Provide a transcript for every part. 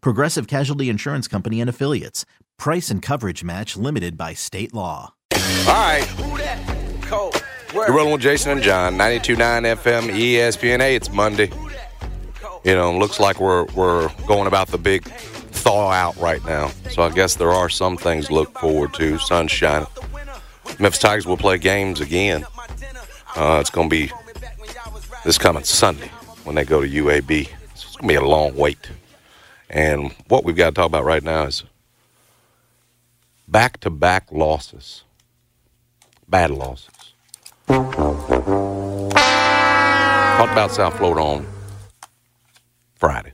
Progressive Casualty Insurance Company and Affiliates. Price and coverage match limited by state law. All right. You're rolling with Jason and John, 92.9 FM ESPNA. It's Monday. You know, looks like we're we're going about the big thaw out right now. So I guess there are some things to look forward to. Sunshine. Memphis Tigers will play games again. Uh, it's going to be this coming Sunday when they go to UAB. So it's going to be a long wait. And what we've got to talk about right now is back to back losses, bad losses. Talked about South Florida on Friday.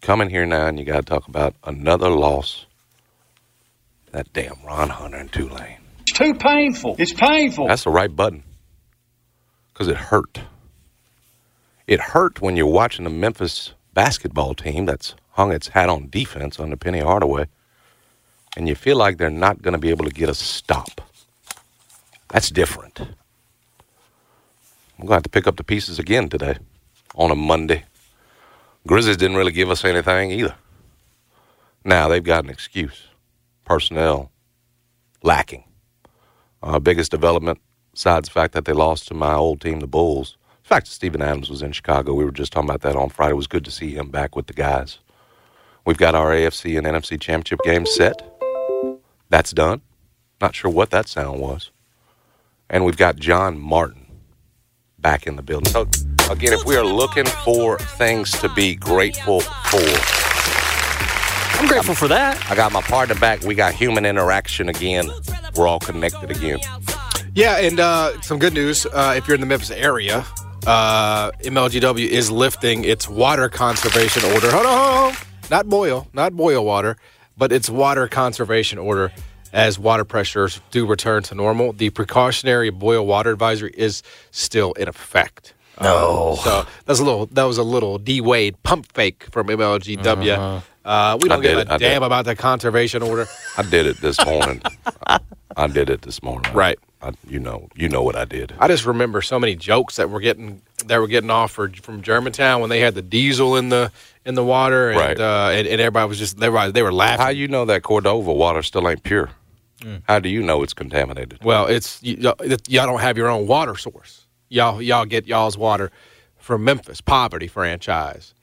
Come in here now and you got to talk about another loss. That damn Ron Hunter and Tulane. It's too painful. It's painful. That's the right button because it hurt. It hurt when you're watching the Memphis basketball team that's hung its hat on defense under Penny Hardaway, and you feel like they're not going to be able to get a stop. That's different. I'm going to have to pick up the pieces again today on a Monday. Grizzlies didn't really give us anything either. Now they've got an excuse. Personnel lacking. Uh, biggest development, besides the fact that they lost to my old team, the Bulls. The fact that Steven Adams was in Chicago, we were just talking about that on Friday. It was good to see him back with the guys. We've got our AFC and NFC championship games set. That's done. Not sure what that sound was. And we've got John Martin back in the building. So, again, if we are looking for things to be grateful for, I'm grateful for that. I got my partner back. We got human interaction again. We're all connected again. Yeah, and uh, some good news. Uh, if you're in the Memphis area, uh, MLGW is lifting its water conservation order. Hold on, hold on. Not boil, not boil water, but it's water conservation order as water pressures do return to normal. The precautionary boil water advisory is still in effect. No. Um, so that's a little. That was a little D Wade pump fake from MLGW. Uh, we don't give did a it, I damn did. about the conservation order. I did it this morning. I, did it this morning. Right. I, you know, you know what I did. I just remember so many jokes that were getting that were getting offered from Germantown when they had the diesel in the in the water, and Right. uh, and, and everybody was just everybody they were laughing. How you know that Cordova water still ain't pure? How do you know it's contaminated? well, it's y- y'all y'all don't have your own water source. Y'all y'all get y'all's water from Memphis Poverty Franchise,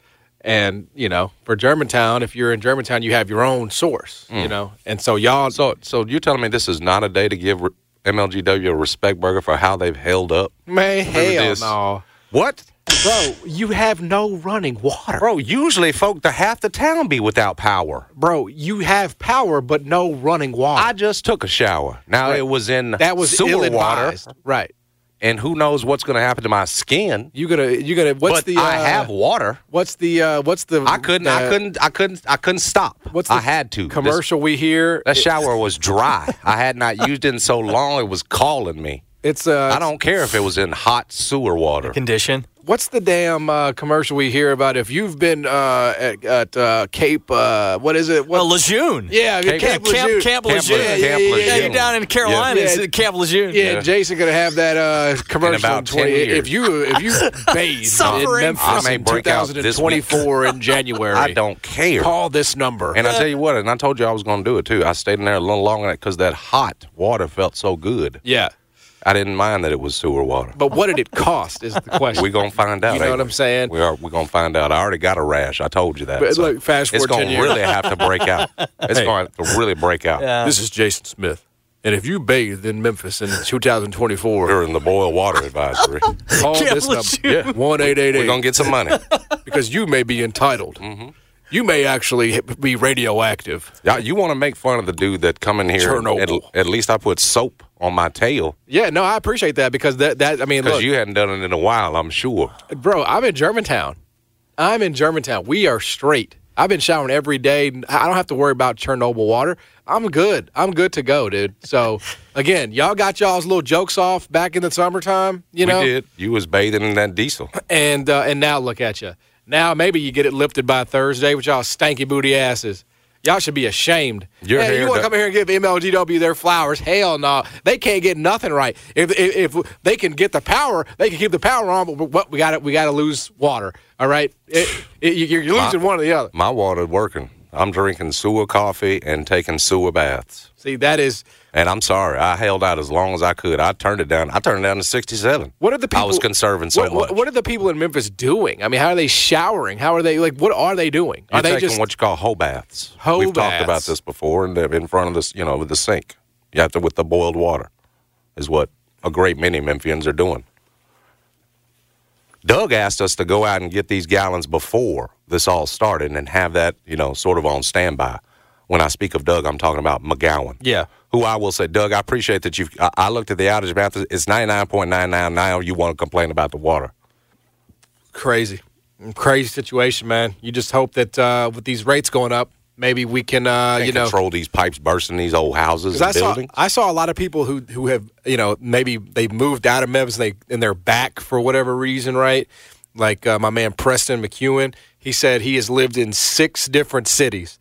and you know for Germantown, if you're in Germantown, you have your own source. You mm. know, and so y'all So, so you're telling me this is not a day to give re- MLGW a respect burger for how they've held up? man hell this. no, What? bro, you have no running water. Bro, usually folk, the half the town be without power. Bro, you have power but no running water. I just took a shower. Now Right. it was in that was sewer water. Right. And who knows what's going to happen to my skin? You gonna you gonna what's but the I uh, have water. what's the uh, what's the I couldn't. I couldn't. I couldn't. I couldn't stop. what's the I had to. This- commercial we hear that shower was dry. I had not used it in so long. It was calling me. it's uh I don't care if it was in hot sewer water. Condition. What's the damn uh, commercial we hear about if you've been uh, at, at uh, Cape uh, what is it what Well, Lejeune. yeah Cape- Camp, Camp, Camp, Lejeune. Camp Camp Lejeune. Le- Yeah, Camp yeah, yeah, you're down in Carolina. Yeah. It's Camp Lejeune. yeah, Jason gonna have that uh, commercial about 20 years. if you if you bathe in Memphis I may in break out this 2024 in January I don't care. call this number And I tell you what, and I told you I was going to do it too. I stayed in there a little longer because that hot water felt so good. yeah I didn't mind that it was sewer water. But what did it cost? Is the question. We're gonna find out. You know what? I'm saying? We are. We're gonna find out. I already got a rash. I told you that. But look, fast it's forward 10 gonna really have to break out. It's Hey. going to really break out. This is Jason Smith. And if you bathed in Memphis in 2024, We're in the boil water advisory. call this number. Yeah, one eight eight We're gonna get some money. because you may be entitled. Mm-hmm. You may actually be radioactive. Yeah, you want to make fun of the dude that come in here? At, at least I put soap on my tail Yeah, no, I appreciate that because that that I mean, because you hadn't done it in a while. I'm sure. bro, I'm in Germantown. I'm in Germantown. We are straight. I've been showering every day. I don't have to worry about Chernobyl water. I'm good. I'm good to go, dude. So again, y'all got y'all's little jokes off back in the summertime, you know, we did. You was bathing in that diesel. and uh, and now look at you. Now maybe you get it lifted by Thursday with y'all stanky booty asses. Y'all should be ashamed. Your hey, you want to come here and give MLGW their flowers? Hell no. They can't get nothing right. If, if if they can get the power, they can keep the power on. But what we got to we got to lose water. All right, it, it, you're you're losing one or the other. My water's working. I'm drinking sewer coffee and taking sewer baths. See, that is And I'm sorry, I held out as long as I could. I turned it down. I turned it down to 67. what are the people? I was conserving so what, what- much. What, are the people in Memphis doing? I mean, how are they showering? How are they like? What are they doing? You're Are they taking just what you call hoe baths. Hoe We've talked about this before, and in front of this, you know, with the sink. You have to with the boiled water, is what a great many Memphians are doing. Doug asked us to go out and get these gallons before this all started and have that, you know, sort of on standby. When I speak of Doug, I'm talking about McGowen. Yeah. Who I will say, Doug, I appreciate that you've. I, I looked at the outage math. It's 99.99 now. You want to complain about the water. crazy, crazy situation, man. You just hope that uh, with these rates going up, maybe we can, uh, you know, control these pipes bursting these old houses. and I saw buildings. I saw a lot of people who who have you know maybe they moved out of Memphis and they and they're back for whatever reason, right? Like uh, my man Preston McEwen, he said he has lived in six different cities,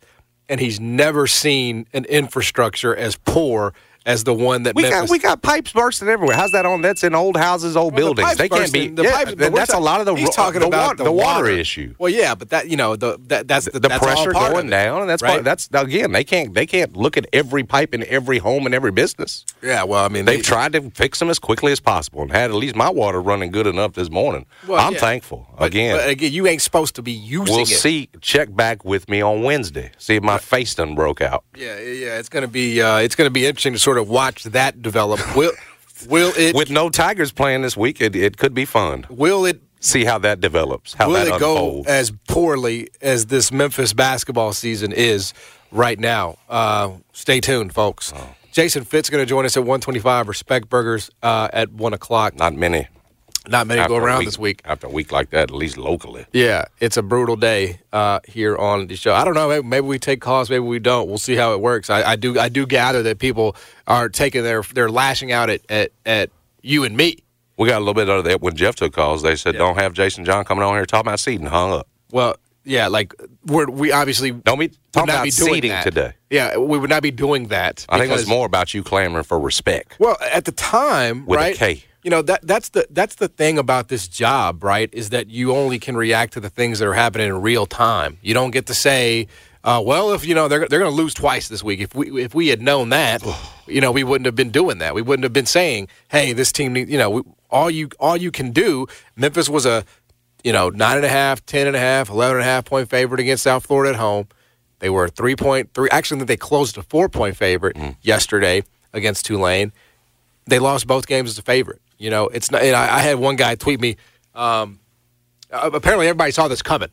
and he's never seen an infrastructure as poor as the one that We Memphis. got we got pipes bursting everywhere. How's that on? That's in old houses, old Well, buildings. pipes They can't bursting- be. The yeah, pipes, but that- we're that's a lot of the he's talking the, about wa- the water issue. Well, yeah, but that you know the that that's the, The that's all pressure part of going it, down, and that's right? part, that's again they can't they can't look at every pipe in every home and every business. yeah. Well, I mean, They've they- tried to fix them as quickly as possible and had at least my water running good enough this morning. Well, I'm yeah. thankful. but- again, but again, you ain't supposed to be using we'll it. see. Check back with me on Wednesday. See if my face done broke out. Yeah, yeah, it's gonna be uh, it's gonna be interesting to sort of watch that develop. Will will it With no Tigers playing this week, it, it could be fun. will it See how that develops. How will that it go as poorly as this Memphis basketball season is right now? Uh, stay tuned, folks. Oh. Jason Fitz going to join us at 125. Respect Burgers uh, at one o'clock. Not many. Not many go a around week- this week. After a week like that, at least locally. Yeah, it's a brutal day uh, here on the show. I don't know. Maybe, maybe we take calls. Maybe we don't. We'll see how it works. I, I do. I do gather that people are taking their they're lashing out at at, at you and me. We got a little bit out of that when Jeff took calls. They said, "Don't have Jason John coming on here talking about seating." Hung up. Well, yeah, like we're we obviously Don't be talking not about be seating that. today. Yeah, we would not be doing that. I think it was more about you clamoring for respect. Well, at the time, With a right? K. You know that that's the that's the thing about this job, right? Is that you only can react to the things that are happening in real time. You don't get to say, uh, "Well, if you know they're they're going to lose twice this week." If we if we had known that, you know, we wouldn't have been doing that. We wouldn't have been saying, "Hey, this team," need, you know, we, all you all you can do. Memphis was a, you know, nine and a half, ten and a half, eleven and a half point favorite against South Florida at home. They were a three point three. Actually, they closed a four point favorite yesterday against Tulane they lost both games as a favorite. You know, it's not. And I, I had one guy tweet me. Um, uh, apparently, everybody saw this coming,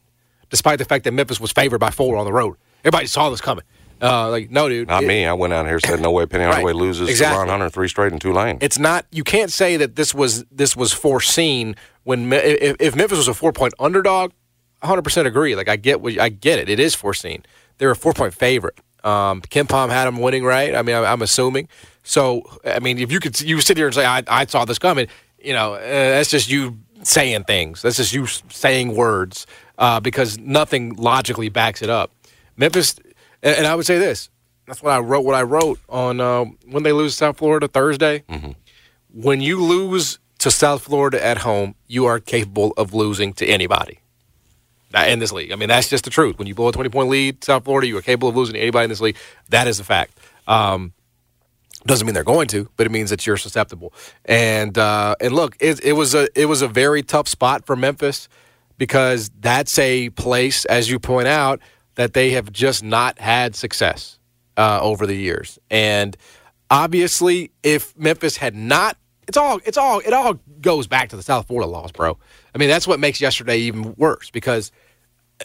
despite the fact that Memphis was favored by four on the road. Everybody saw this coming. Uh, like, no, dude. Not it- me. I went out here and said, "No way, Penny Hardaway Right. loses Exactly. to Ron Hunter three straight in Tulane." It's not. You can't say that this was this was foreseen when if, if Memphis was a four point underdog. 100 percent agree. Like I get what I get it. It is foreseen. They're a four point favorite. Um, KenPom had them winning, right? I mean, I, I'm assuming. So, I mean, if you could, you sit here and say, "I, I saw this coming," you know, uh, that's just you saying things. That's just you saying words uh, because nothing logically backs it up. Memphis, and, and I would say this. That's what I wrote. What I wrote on uh, when they lose South Florida Thursday when you lose to South Florida at home, you are capable of losing to anybody in this league. I mean, that's just the truth. When you blow a 20 point lead, South Florida, you are capable of losing anybody in this league. That is a fact. Um, Doesn't mean they're going to, but it means that you're susceptible. And uh, and look, it, it was a it was a very tough spot for Memphis because that's a place, as you point out, that they have just not had success uh, over the years. And obviously, if Memphis had not, it's all it's all it all goes back to the South Florida laws, bro. I mean, that's what makes yesterday even worse because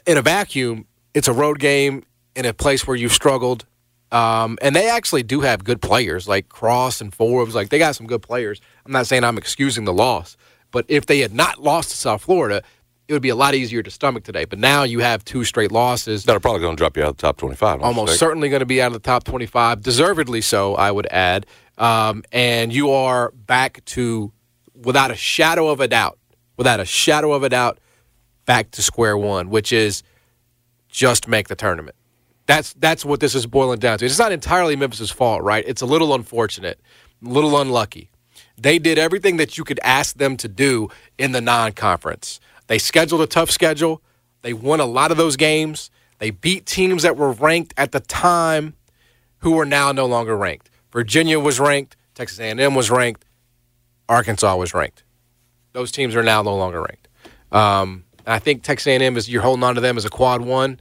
in a vacuum, it's a road game in a place where you've struggled. Um, and they actually do have good players like Cross and Forbes. Like they got some good players. I'm not saying I'm excusing the loss, but if they had not lost to South Florida, it would be a lot easier to stomach today. But now you have two straight losses. That are probably going to drop you out of the top 25. I Almost certainly going to be out of the top 25, deservedly so, I would add. Um, and you are back to, without a shadow of a doubt, without a shadow of a doubt, back to square one, which is just make the tournament. That's that's what this is boiling down to. It's not entirely Memphis's fault, right? It's a little unfortunate, a little unlucky. They did everything that you could ask them to do in the non-conference. They scheduled a tough schedule. They won a lot of those games. They beat teams that were ranked at the time who are now no longer ranked. Virginia was ranked, Texas A&M was ranked, Arkansas was ranked. Those teams are now no longer ranked. Um, I think Texas A&M is you're holding on to them as a quad one.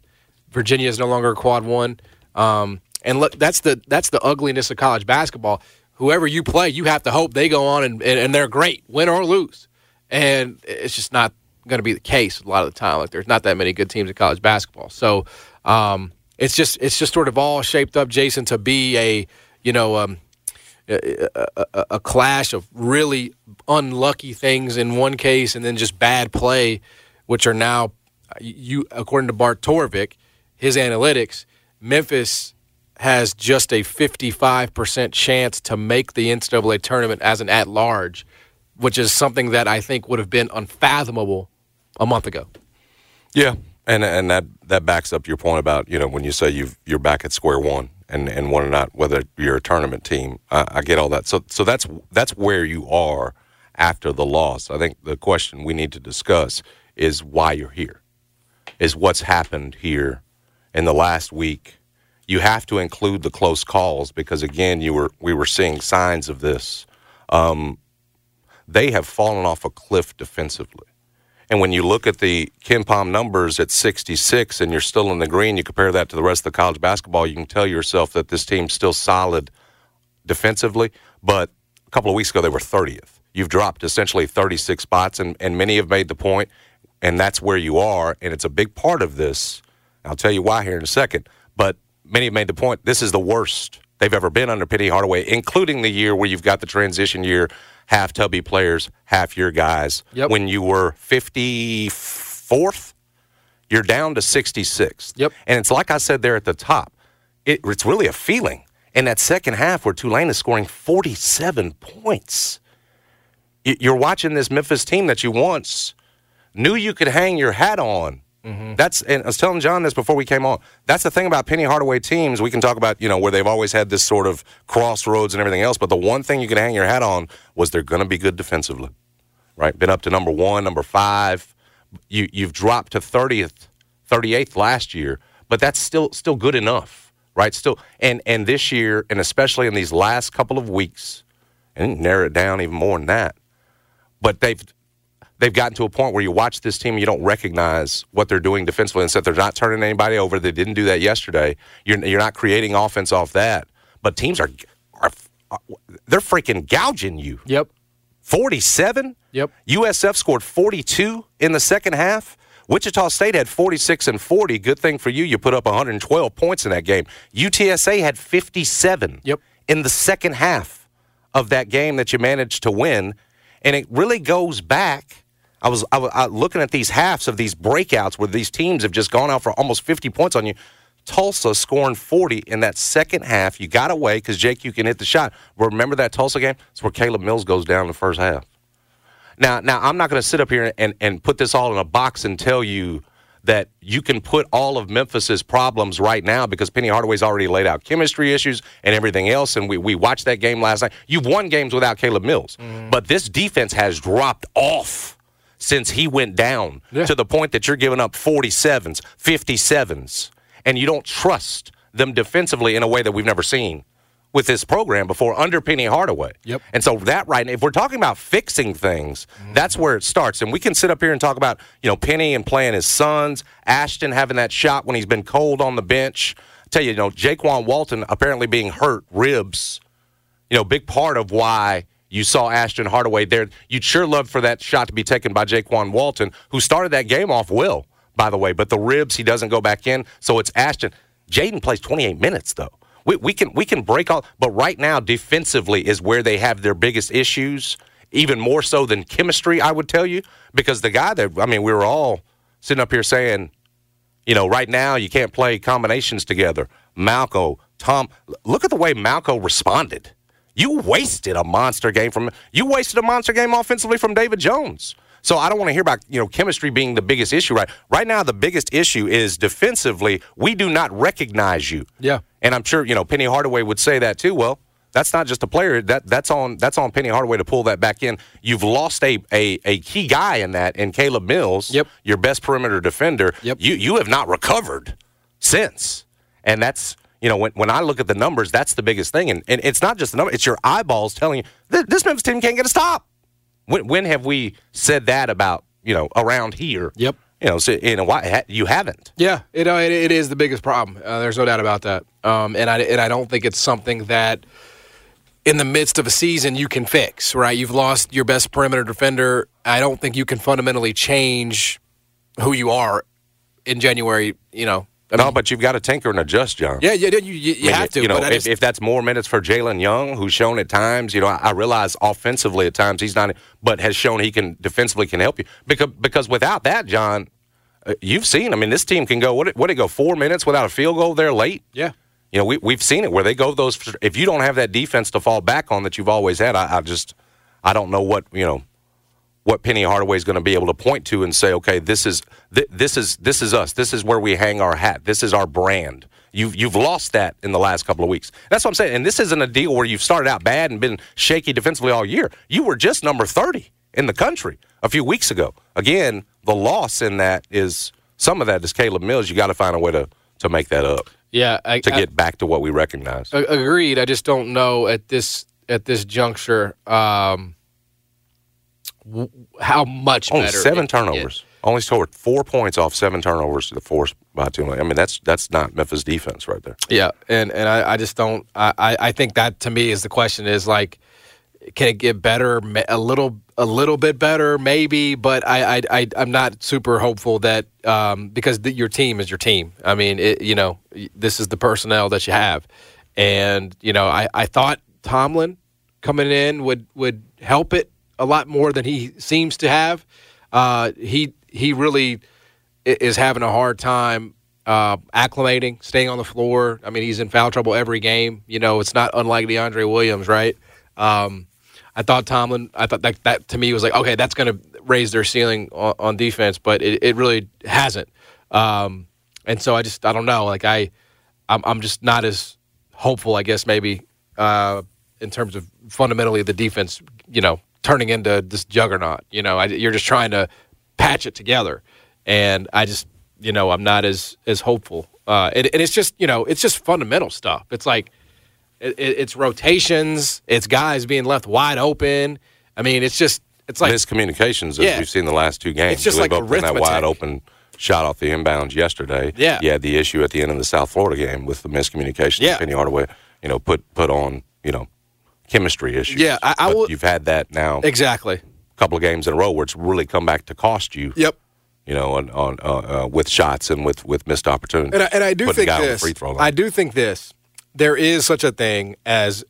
Virginia is no longer a quad one. Um, and look, that's the that's the ugliness of college basketball. Whoever you play, you have to hope they go on and, and, and they're great, win or lose. And it's just not going to be the case a lot of the time. Like there's not that many good teams in college basketball. So um, it's just it's just sort of all shaped up, Jason, to be a you know um, a, a, a clash of really unlucky things in one case, and then just bad play, which are now you according to Bart Torvik, his analytics, Memphis has just a 55% chance to make the NCAA tournament as an at large, which is something that I think would have been unfathomable a month ago. Yeah, and and that that backs up your point about you know when you say you you're back at square one and and whether or not whether you're a tournament team. I, I get all that. So so that's that's where you are after the loss. I think the question we need to discuss is why you're here, is what's happened here in the last week. You have to include the close calls because again, you were we were seeing signs of this. Um, they have fallen off a cliff defensively. And when you look at the KenPom numbers at 66 and you're still in the green, you compare that to the rest of the college basketball, you can tell yourself that this team's still solid defensively. But a couple of weeks ago, they were 30th. You've dropped essentially 36 spots, and, and many have made the point, and that's where you are. And it's a big part of this. I'll tell you why here in a second. But many have made the point this is the worst they've ever been under Penny Hardaway, including the year where you've got the transition year half Tubby players, half your guys. Yep. When you were 54th, you're down to 66th. Yep. And it's like I said there at the top, it, it's really a feeling. In that second half where Tulane is scoring 47 points, you're watching this Memphis team that you once knew you could hang your hat on. Mm-hmm. That's and I was telling John this before we came on. That's the thing about Penny Hardaway teams. We can talk about you know where they've always had this sort of crossroads and everything else. But the one thing you can hang your hat on was they're going to be good defensively, right? Been up to number one, number five. You you've dropped to thirtieth, thirty eighth last year, but that's still still good enough, right? Still and and this year and especially in these last couple of weeks, and narrow it down even more than that. But they've they've gotten to a point where you watch this team, you don't recognize what they're doing defensively, and said they're not turning anybody over. They didn't do that yesterday. You're you're not creating offense off that. But teams are are, are they're freaking gouging you. Yep. Forty seven. Yep. USF scored forty two in the second half. Wichita State had 46 and 40. Good thing for you, you put up 112 points in that game. UTSA had 57 Yep. in the second half of that game that you managed to win. And it really goes back. I was, I was I, looking at these halves of these breakouts where these teams have just gone out for almost 50 points on you. Tulsa scoring 40 in that second half. You got away because Jake, you can hit the shot. Remember that Tulsa game? It's where Caleb Mills goes down in the first half. Now, now I'm not going to sit up here and, and put this all in a box and tell you that you can put all of Memphis's problems right now because Penny Hardaway's already laid out chemistry issues and everything else. And we, we watched that game last night. You've won games without Caleb Mills, mm-hmm. but this defense has dropped off since he went down Yeah. to the point that you're giving up 47s, 57s, and you don't trust them defensively in a way that we've never seen with this program before under Penny Hardaway. Yep. And so that right, if we're talking about fixing things, mm-hmm. that's where it starts. And we can sit up here and talk about, you know, Penny and playing his sons, Ashton having that shot when he's been cold on the bench. I tell you, you know, Jaykwon Walton apparently being hurt, ribs, you know, big part of why you saw Ashton Hardaway there. You'd sure love for that shot to be taken by Jaykwon Walton, who started that game off will, by the way. But the ribs, he doesn't go back in. So it's Ashton. Jayden plays 28 minutes, though. We, we can we can break all, but right now defensively is where they have their biggest issues, even more so than chemistry. I would tell you because the guy that I mean, we were all sitting up here saying, you know, right now you can't play combinations together. Malco, Tom, look at the way Malco responded. You wasted a monster game from you wasted a monster game offensively from David Jones. So I don't want to hear about you know chemistry being the biggest issue right right now. The biggest issue is defensively. We do not recognize you. Yeah. And I'm sure you know Penny Hardaway would say that too. Well, that's not just a player. That that's on that's on Penny Hardaway to pull that back in. You've lost a a, a key guy in that in Caleb Mills. Yep. Your best perimeter defender. Yep. You you have not recovered since, and that's. You know, when, when I look at the numbers, that's the biggest thing. And, and it's not just the number, it's your eyeballs telling you "Th- this Memphis team can't get a stop. When, when have we said that about, you know, around here? Yep. You know, so, in a while, you haven't. Yeah, it, uh, it, it is the biggest problem. Uh, there's no doubt about that. Um, and I and I don't think it's something that in the midst of a season you can fix. Right? You've lost your best perimeter defender. I don't think you can fundamentally change who you are in January. You know. No, but you've got to tinker and adjust, John. yeah, yeah, you, you, you I mean, have to. You know, but if, if that's more minutes for Jalen Young, who's shown at times, you know, I, I realize offensively at times he's not, but has shown he can defensively can help you because because without that, John, uh, you've seen. I mean, this team can go. What what it go four minutes without a field goal there late. yeah, You know, we we've seen it where they go those. If you don't have that defense to fall back on that you've always had, I, I just I don't know what you know what Penny Hardaway is going to be able to point to and say, okay, this is th- this is this is us. This is where we hang our hat. This is our brand. You've you've lost that in the last couple of weeks. That's what I'm saying. And this isn't a deal where you've started out bad and been shaky defensively all year. You were just number 30 in the country a few weeks ago. Again, the loss in that is some of that is Caleb Mills. You got to find a way to to make that up yeah. I, to I- get back to what we recognize. Agreed. I just don't know at this at this juncture um, w- how much Only better seven turnovers. Only scored four points off seven turnovers to the force by two. I mean, that's that's not Memphis defense right there. Yeah, and and I, I just don't. I, I I think that to me is the question is like, can it get better? A little a little bit better, maybe, but I I, I I'm not super hopeful that um, because the, your team is your team. I mean, it, you know, this is the personnel that you have, and you know, I I thought Tomlin coming in would would help it a lot more than he seems to have. Uh, he he really is having a hard time uh, acclimating, staying on the floor. I mean, he's in foul trouble every game. You know, it's not unlike DeAndre Williams, right? Um, I thought Tomlin, I thought that, that to me was like, okay, that's going to raise their ceiling on, on defense, but it, it really hasn't. Um, and so I just, I don't know. Like, I, I'm, I'm just not as hopeful, I guess, maybe, uh, in terms of fundamentally the defense, you know, turning into this juggernaut. You know, I, you're just trying to patch it together, and I just, you know, I'm not as as hopeful. Uh, and, and it's just, you know, it's just fundamental stuff. It's like, it, it- it's rotations, it's guys being left wide open. I mean, it's just, it's like, miscommunications as we've seen the last two games. It's just Billy like Boat that wide open shot off the inbounds yesterday. Yeah. you had the issue at the end of the South Florida game with the miscommunication. Yeah. Penny Hardaway, you know, put put on you know chemistry issues. Yeah, I- I will- You've had that now Exactly. a couple of games in a row where it's really come back to cost you. Yep. You know, on, on uh, uh, with shots and with with missed opportunities. And I, and I do Putting think the guy on the this. free throw line. I do think this. There is such a thing as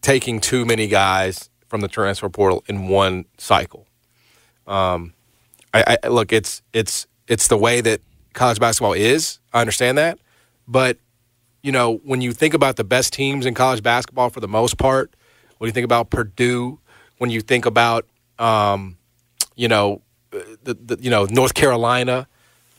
taking too many guys from the transfer portal in one cycle. Um, I, I look. It's it's it's the way that college basketball is. I understand that, but you know when you think about the best teams in college basketball for the most part, when you think about Purdue, when you think about um, you know the, the you know North Carolina,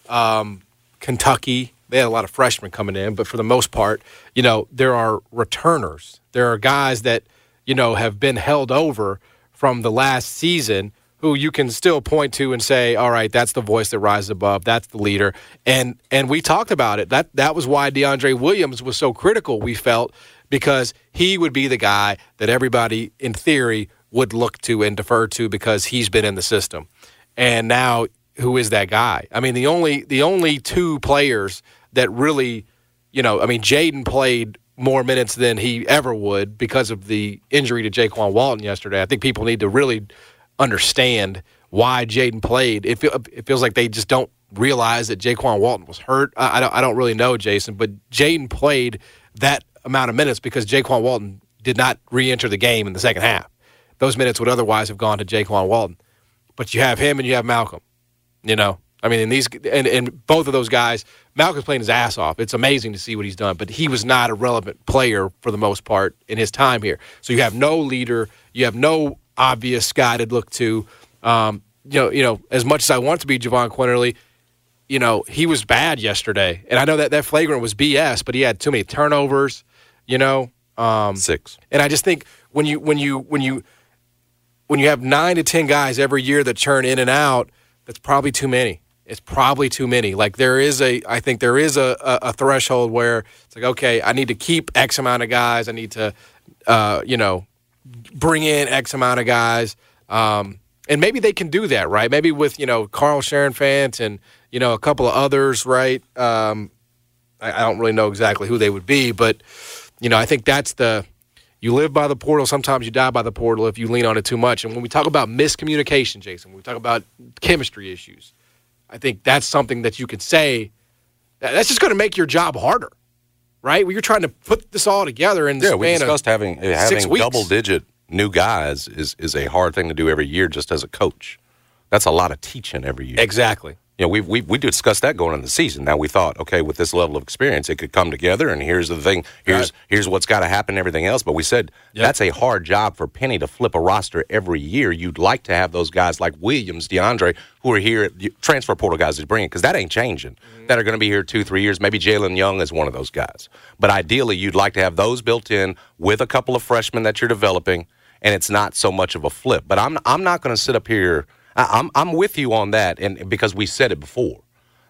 um, Kentucky. They had a lot of freshmen coming in, but for the most part, you know, there are returners. There are guys that, you know, have been held over from the last season who you can still point to and say, all right, that's the voice that rises above. That's the leader. And and we talked about it. That that was why DeAndre Williams was so critical. We felt because he would be the guy that everybody in theory would look to and defer to because he's been in the system. And now who is that guy? I mean, the only the only two players that really, you know, I mean, Jayden played more minutes than he ever would because of the injury to Jaykwon Walton yesterday. I think people need to really understand why Jayden played. It, it feels like they just don't realize that Jaykwon Walton was hurt. I, I don't, I don't really know, Jason, but Jayden played that amount of minutes because Jaykwon Walton did not re-enter the game in the second half. Those minutes would otherwise have gone to Jaykwon Walton. But you have him and you have Malcolm. You know, I mean, and these and, and both of those guys, Malcolm's playing his ass off. It's amazing to see what he's done, but he was not a relevant player for the most part in his time here. So you have no leader, you have no obvious guy to look to. Um, you know, you know, as much as I want to be Jahvon Quinerly, you know, he was bad yesterday, and I know that that flagrant was BS, but he had too many turnovers. You know, um, Six. and I just think when you when you when you when you have nine to ten guys every year that turn in and out, that's probably too many. It's probably too many. Like there is a, I think there is a, a, a threshold where it's like, okay, I need to keep X amount of guys. I need to, uh, you know, bring in X amount of guys. Um, and maybe they can do that, right? Maybe with you know Carl Cherenfant and you know a couple of others, right? Um, I, I don't really know exactly who they would be, but you know I think that's the you live by the portal. Sometimes you die by the portal if you lean on it too much. And when we talk about miscommunication, Jason, when we talk about chemistry issues, I think that's something that you can say. That's just going to make your job harder, right? When you're trying to put this all together in the Yeah, we discussed having uh, having double digit new guys is is a hard thing to do every year just as a coach. That's a lot of teaching every year. exactly. You know, we we we discussed that going into the season. Now we thought, okay, with this level of experience, it could come together. And here's the thing: here's here's what's got to happen. Everything else, but we said that's a hard job for Penny to flip a roster every year. You'd like to have those guys like Williams, DeAndre, who are here, transfer portal guys that bring in because that ain't changing. Mm-hmm. That are going to be here two, three years. Maybe Jalen Young is one of those guys. But ideally, you'd like to have those built in with a couple of freshmen that you're developing, and it's not so much of a flip. But I'm I'm not going to sit up here. I, I'm I'm with you on that, and because we said it before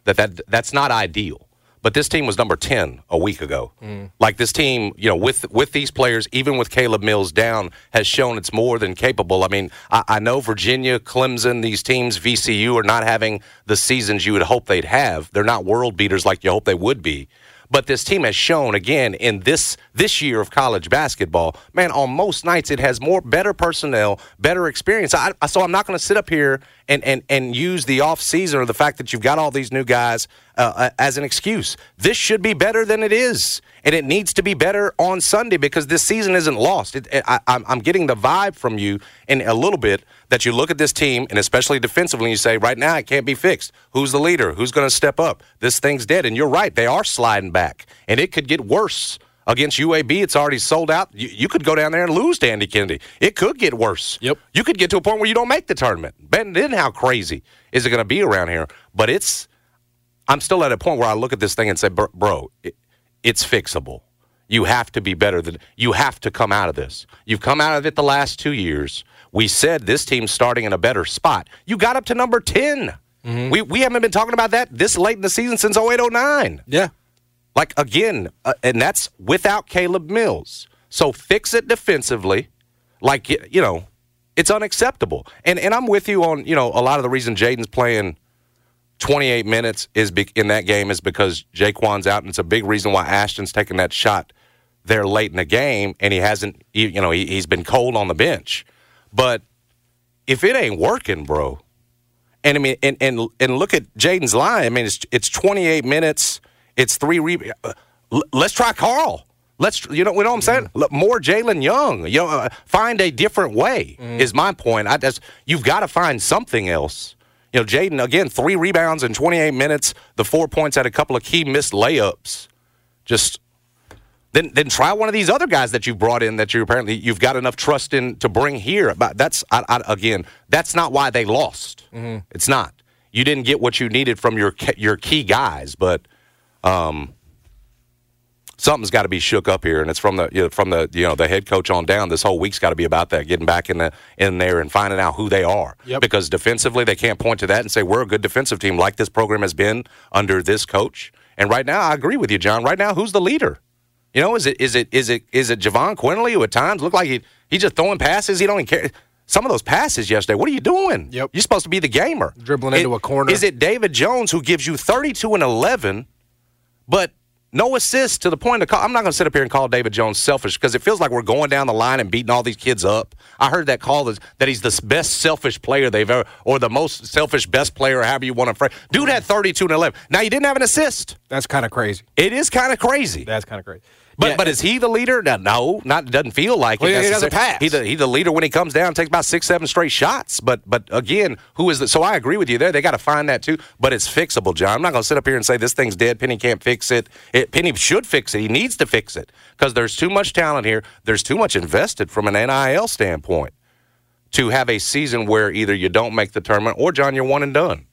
that, that that's not ideal. But this team was number ten a week ago. Mm. Like this team, you know, with with these players, even with Caleb Mills down, has shown it's more than capable. I mean, I, I know Virginia, Clemson, these teams, VCU, are not having the seasons you would hope they'd have. They're not world beaters like you hope they would be. But this team has shown again in this this year of college basketball, man. On most nights, it has more better personnel, better experience. I, so I'm not going to sit up here and and and use the off season or the fact that you've got all these new guys uh, uh, as an excuse. This should be better than it is, and it needs to be better on Sunday because this season isn't lost. It, I, I'm I'm getting the vibe from you in a little bit that you look at this team and especially defensively, and you say, right now it can't be fixed. Who's the leader? Who's going to step up? This thing's dead, and you're right. They are sliding back, and it could get worse. Against UAB, it's already sold out. You, you could go down there and lose to Andy Kennedy. It could get worse. Yep. You could get to a point where you don't make the tournament. Ben, then how crazy is it going to be around here? But it's, I'm still at a point where I look at this thing and say, bro, bro it, it's fixable. You have to be better than, you have to come out of this. You've come out of it the last two years. We said this team's starting in a better spot. You got up to number 10. Mm-hmm. We, we haven't been talking about that this late in the season since 0809. Yeah. Like again, uh, and that's without Caleb Mills. So fix it defensively. Like you know, it's unacceptable. And and I'm with you on you know a lot of the reason Jayden's playing 28 minutes is be- in that game is because Jaykwon's out, and it's a big reason why Ashton's taking that shot there late in the game, and he hasn't you know he, he's been cold on the bench. But if it ain't working, bro, and I mean, and and and look at Jayden's line. I mean, it's it's 28 minutes. It's three. Re- uh, let's try Carl. Let's you know you know what I'm saying. Look, More Jalen Young. You know, uh, find a different way is my point. I just you've got to find something else. You know, Jayden again, three rebounds in 28 minutes. The four points had a couple of key missed layups. Just then then try one of these other guys that you've brought in that you apparently you've got enough trust in to bring here. But that's I, I, again, that's not why they lost. It's not. You didn't get what you needed from your your key guys, but um, something's got to be shook up here, and it's from the you know, from the you know the head coach on down. This whole week's got to be about that, getting back in the in there and finding out who they are. Yep. Because defensively, they can't point to that and say we're a good defensive team like this program has been under this coach. And right now, I agree with you, John. Right now, who's the leader? You know, is it is it is it is it Jahvon Quinerly who at times looked like he he's just throwing passes? He don't even care. Some of those passes yesterday. What are you doing? Yep. You're supposed to be the gamer. Dribbling into a corner. Is it David Jones who gives you 32 and 11, but no assists to the point of call? I'm not going to sit up here and call David Jones selfish because it feels like we're going down the line and beating all these kids up. I heard that call is that he's the best selfish player they've ever, or the most selfish best player, however you want to phrase. Dude had 32 and 11. Now he didn't have an assist. That's kind of crazy. It is kind of crazy. That's kind of crazy. But Yeah, but is he the leader? No, no, not doesn't feel like Well, it. he doesn't pass. He the, he the leader when he comes down, takes about six, seven straight shots. But but again, who is the? So I agree with you there. They got to find that too. But it's fixable, John. I'm not going to sit up here and say this thing's dead. Penny can't fix it. it. Penny should fix it. He needs to fix it because there's too much talent here. There's too much invested from an NIL standpoint to have a season where either you don't make the tournament or John, you're one and done.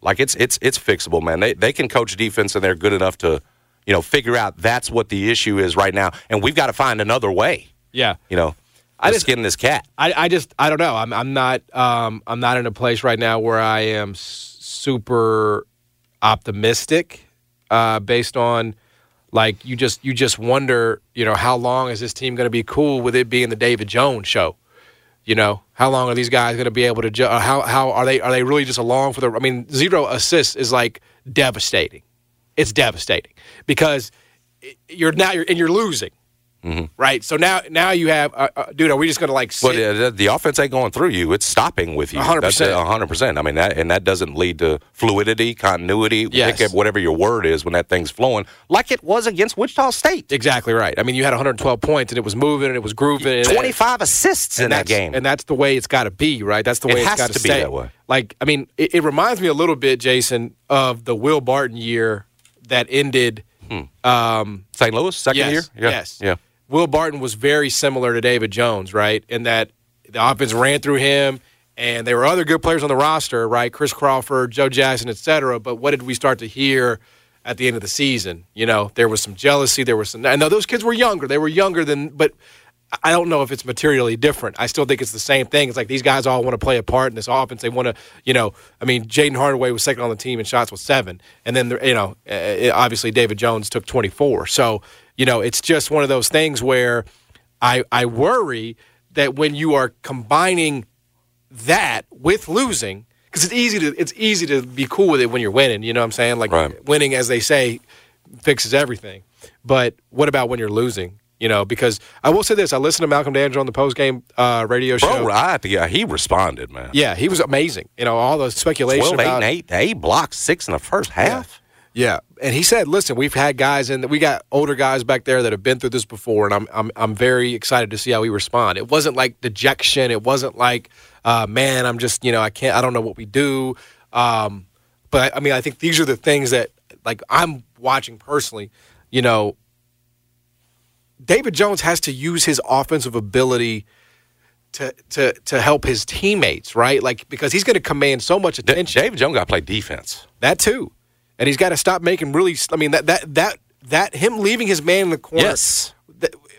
Like it's it's it's fixable, man. They they can coach defense and they're good enough to, you know, figure out that's what the issue is right now, and we've got to find another way. yeah. You know, I just- skin this cat. I, I just I don't know. I'm I'm not um I'm not in a place right now where I am super optimistic uh based on like you just you just wonder, you know, how long is this team going to be cool with it being the David Jones show? You know, how long are these guys going to be able to ju- uh, how how are they are they really just along for the I mean, zero assists is like devastating. It's devastating because you're now you're and you're losing. Right? So now now you have uh, uh, dude, are we just going to like sit But uh, the, offense ain't going through you; it's stopping with you. 100%. Hundred percent. I mean, that and that doesn't lead to fluidity, continuity. Yes. Pick up whatever your word is when that thing's flowing, like it was against Wichita State. Exactly right. I mean, you had 112 points and it was moving and it was grooving. Twenty-five assists in that game. and that's the way it's got to be, right? That's the It way has it's got to be stay. that way. Like, I mean, it, it reminds me a little bit, Jason, of the Will Barton year that ended. Um, St. Louis, second yes, year. Yeah. yes, Yeah. Will Barton was very similar to David Jones, right? In that the offense ran through him, and there were other good players on the roster, right? Chris Crawford, Joe Jackson, et cetera. But what did we start to hear at the end of the season? You know, there was some jealousy. There was some. I know those kids were younger. They were younger than, but I don't know if it's materially different. I still think it's the same thing. It's like these guys all want to play a part in this offense. They want to, you know, I mean, Jayden Hardaway was second on the team in shots with seven, and then you know, uh, obviously David Jones took twenty four. So you know, it's just one of those things where I I worry that when you are combining that with losing, because it's easy to it's easy to be cool with it when you're winning. You know what I'm saying? Like Right. winning, as they say, fixes everything. But what about when you're losing? You know, because I will say this: I listened to Malcolm Dandridge on the post game uh, radio show. Bro, to, yeah, he responded, man. Yeah, he was amazing. You know, all the speculation 12, 8, and 8. Eight blocks, six in the first half. Yeah, and he said, "Listen, we've had guys and we got older guys back there that have been through this before, and I'm I'm I'm very excited to see how we respond. It wasn't like dejection. It wasn't like, uh, man, I'm just you know I can't I don't know what we do. Um, but I mean, I think these are the things that like I'm watching personally. You know, David Jones has to use his offensive ability." To, to, to help his teammates, right? Like because he's going to command so much attention. David Jones got to play defense. That too, and he's got to stop making really. I mean that that that that him leaving his man in the corner Yes.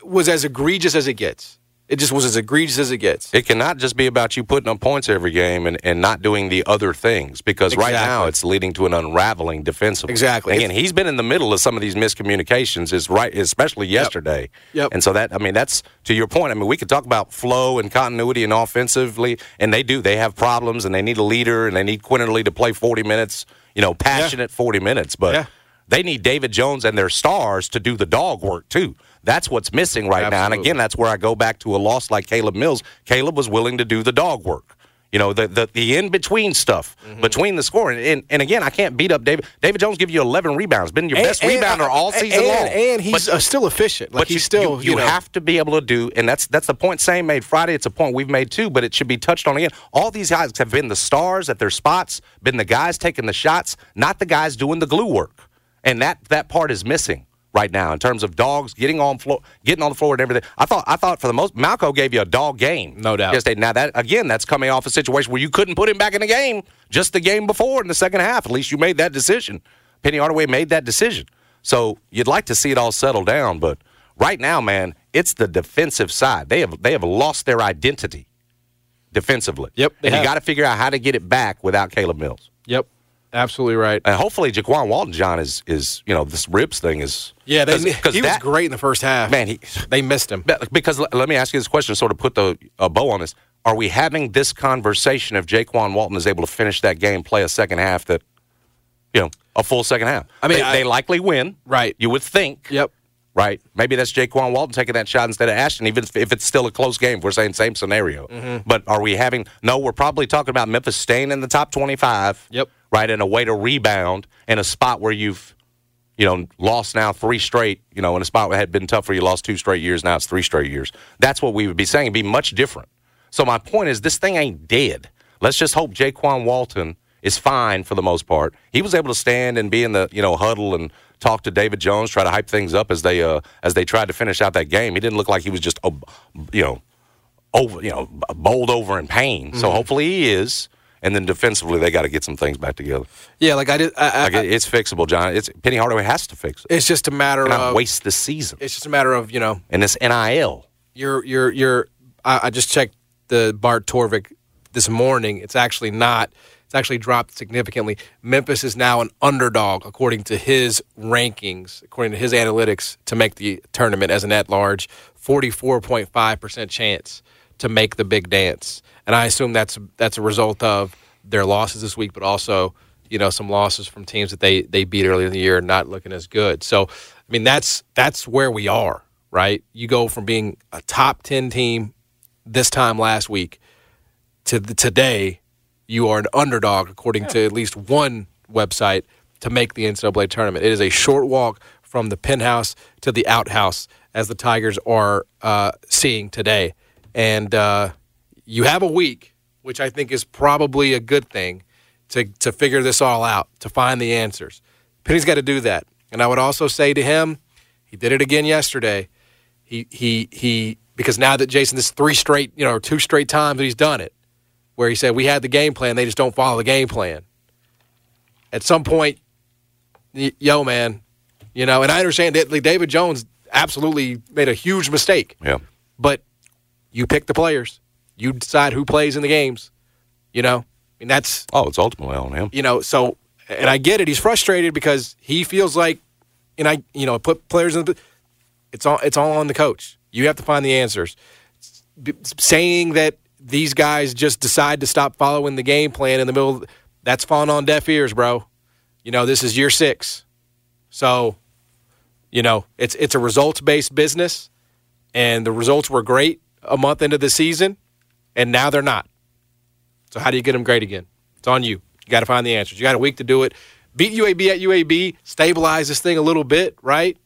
was as egregious as it gets. It just was as egregious as it gets. It cannot just be about you putting up points every game and, and not doing the other things because right now it's leading to an unraveling defensively. Exactly. Again, he's been in the middle of some of these miscommunications, is right, especially yesterday. Yep. And so that I mean that's to your point. I mean we could talk about flow and continuity and offensively, and they do. They have problems, and they need a leader, and they need Quinerly to play forty minutes. You know, passionate forty minutes, but. Yeah. They need David Jones and their stars to do the dog work too. That's what's missing right now. And again, that's where I go back to a loss like Caleb Mills. Caleb was willing to do the dog work. You know, the the, the in between stuff Mm-hmm. between the scoring. And, and again, I can't beat up David. David Jones give you 11 rebounds. Been your best rebounder all season and, long. and he's But- uh, still efficient. Like but he's you, still you, you know, have to be able to do, and that's that's the point Sam made Friday. It's a point we've made too, but it should be touched on again. All these guys have been the stars at their spots, been the guys taking the shots, not the guys doing the glue work, and that that part is missing right now in terms of dogs getting on floor, getting on the floor and everything. I thought I thought for the most, Malco gave you a dog game, No doubt. Yesterday. Now that again, that's coming off a situation where you couldn't put him back in the game just the game before in the second half. At least you made that decision. Penny Hardaway made that decision. So you'd like to see it all settle down, but right now, man, it's the defensive side. They have they have lost their identity defensively. Yep, they and you got to figure out how to get it back without Caleb Mills. Yep. Absolutely right. And hopefully, Jaykwon Walton John is is you know this ribs thing is Yeah, they, 'cause- he was great in the first half. Man, he they missed him. Because let me ask you this question, sort of put the a bow on this. Are we having this conversation if Jaykwon Walton is able to finish that game, play a second half that, you know, a full second half? I mean, they, I- they likely win, Right. You would think, Yep. right? Maybe that's Jaykwon Walton taking that shot instead of Ashton, even if- if it's still a close game. We're saying same scenario, Mm-hmm. but are we having? No, we're probably talking about Memphis staying in the top twenty-five. Yep. Right, and a way to rebound in a spot where you've you know, lost now three straight, you know, in a spot that had been tough for you, lost two straight years, now it's three straight years. That's what we would be saying. It'd be much different. So my point is this thing ain't dead. Let's just hope Jaykwon Walton is fine for the most part. He was able to stand and be in the, you know, huddle and talk to David Jones, try to hype things up as they uh as they tried to finish out that game. He didn't look like he was just uh, you know, over, you know, bowled over in pain. So hopefully he is. And then defensively, they got to get some things back together. Yeah, like I did. I, I, Like it, it's fixable, John. It's Penny Hardaway has to fix it. it's just a matter Cannot of waste the season it's just a matter of you know and this NIL. you're you're you're. I, I just checked the Bart Torvik this morning. It's actually not. It's actually dropped significantly. Memphis is now an underdog according to his rankings, according to his analytics, to make the tournament as an at-large. Forty-four point five percent chance to make the big dance, and I assume that's that's a result of their losses this week, but also you know some losses from teams that they they beat earlier in the year, not looking as good. So, I mean, that's that's where we are, right? You go from being a top ten team this time last week to the, today, you are an underdog according to at least one website to make the NCAA tournament. It is a short walk from the penthouse to the outhouse, as the Tigers are uh, seeing today. And uh, you have a week, which I think is probably a good thing, to to figure this all out, to find the answers. Penny's got to do that. And I would also say to him, he did it again yesterday. He he he because now that Jason, this is three straight, you know, two straight times that he's done it, where he said we had the game plan, they just don't follow the game plan. At some point, y- yo man, you know, and I understand that like, David Jones absolutely made a huge mistake, Yeah. but you pick the players, you decide who plays in the games, you know, I mean that's Oh, it's ultimately on him. you know, so and I get it. He's frustrated because he feels like, and I, you know, put players in the. It's all it's all on the coach. You have to find the answers. Saying that these guys just decide to stop following the game plan in the middle, that's falling on deaf ears, bro. You know, this is year six, so you know it's it's a results based business, and the results were great a month into the season, and now they're not. So how do you get them great again? It's on you. You got to find the answers. You got a week to do it. Beat UAB at UAB, stabilize this thing a little bit, right?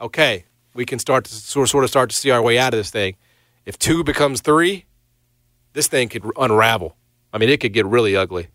Okay, we can start to sort of start to see our way out of this thing. If two becomes three, this thing could unravel. I mean, it could get really ugly,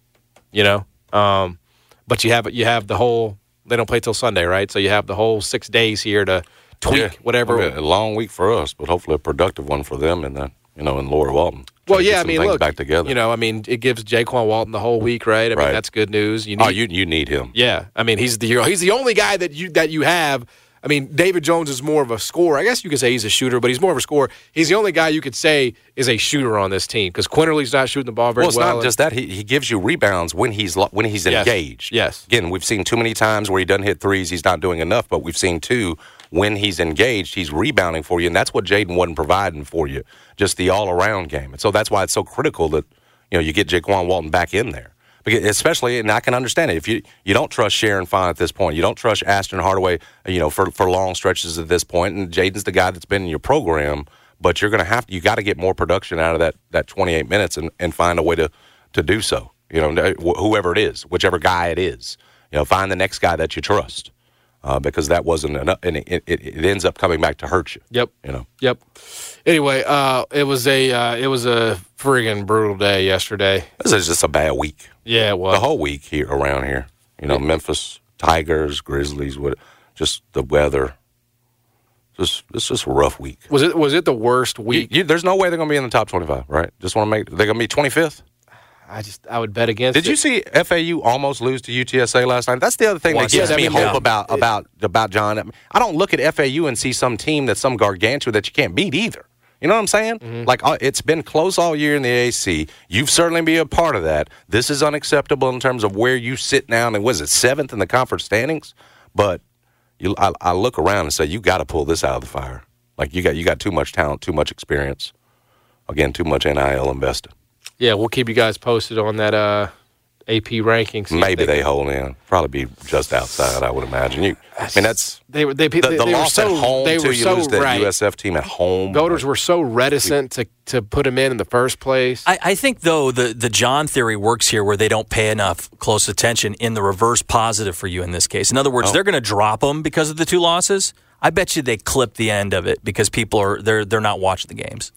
you know. Um, but you have you have the whole. They don't play till Sunday, right? So you have the whole six days here to tweak Yeah. whatever. I mean, a long week for us, but hopefully a productive one for them and that, you know, and Laura Walton. well, Try to get yeah, I mean, look, back together. You know, I mean, it gives Jaykwon Walton the whole week, right? I mean, that's good news. You oh, need, oh, you you need him. Yeah, I mean he's the. He's the only guy that you that you have. I mean, David Jones is more of a scorer. I guess you could say he's a shooter, but he's more of a scorer. He's the only guy you could say is a shooter on this team because Quinerly's not shooting the ball very Well, it's well. not just that. He, he gives you rebounds when he's when he's Yes. engaged. Yes. Again, we've seen too many times where he doesn't hit threes. He's not doing enough. But we've seen two when he's engaged, he's rebounding for you, and that's what Jayden wasn't providing for you. Just the all around game. And so that's why it's so critical that you know you get Jaykwon Walton back in there. Because especially, and I can understand it. If you you don't trust Cherenfant at this point, you don't trust Ashton Hardaway, you know, for for long stretches at this point, and Jayden's the guy that's been in your program. But you're going to have to, you got to get more production out of that that 28 minutes and, and find a way to to do so. You know, whoever it is, whichever guy it is, you know, find the next guy that you trust. Uh, because that wasn't enough, and it, it, it ends up coming back to hurt you. Yep. You know, Yep. Anyway, uh, it was a uh, it was a friggin' brutal day yesterday. this is just a bad week. Yeah, it was. the whole week here around here. You know, Memphis Tigers, Grizzlies, what just the weather. Just it's just a rough week. was it was it the worst You, week? you, there's no way they're going to be in the top 25, right? Just want to make they're going to be 25th. I just I would bet against. Did it. you see FAU almost lose to UTSA last night? That's the other thing that gives me hope yeah. about about about John. I don't look at FAU and see some team that's some gargantua that you can't beat either. You know what I'm saying? Mm-hmm. Like uh, it's been close all year in the AC. You've certainly been a part of that. This is unacceptable in terms of where you sit now. and was it seventh in the conference standings? But you, I, I look around and say you got to pull this out of the fire. Like you got you got too much talent, too much experience. Again, too much NIL invested. Yeah, we'll keep you guys posted on that uh, AP rankings. Maybe they hold in. Probably be just outside. I would imagine. You. I mean, that's they were they, the, they, the they were loss so at home they too. were You so lose that right. USF team at home. Voters were so reticent to to put him in in the first place. I, I think though the the John theory works here, where they don't pay enough close attention in the reverse positive for you in this case. In other words, they're going to drop them because of the two losses. I bet you they clip the end of it because people are they're they're not watching the games.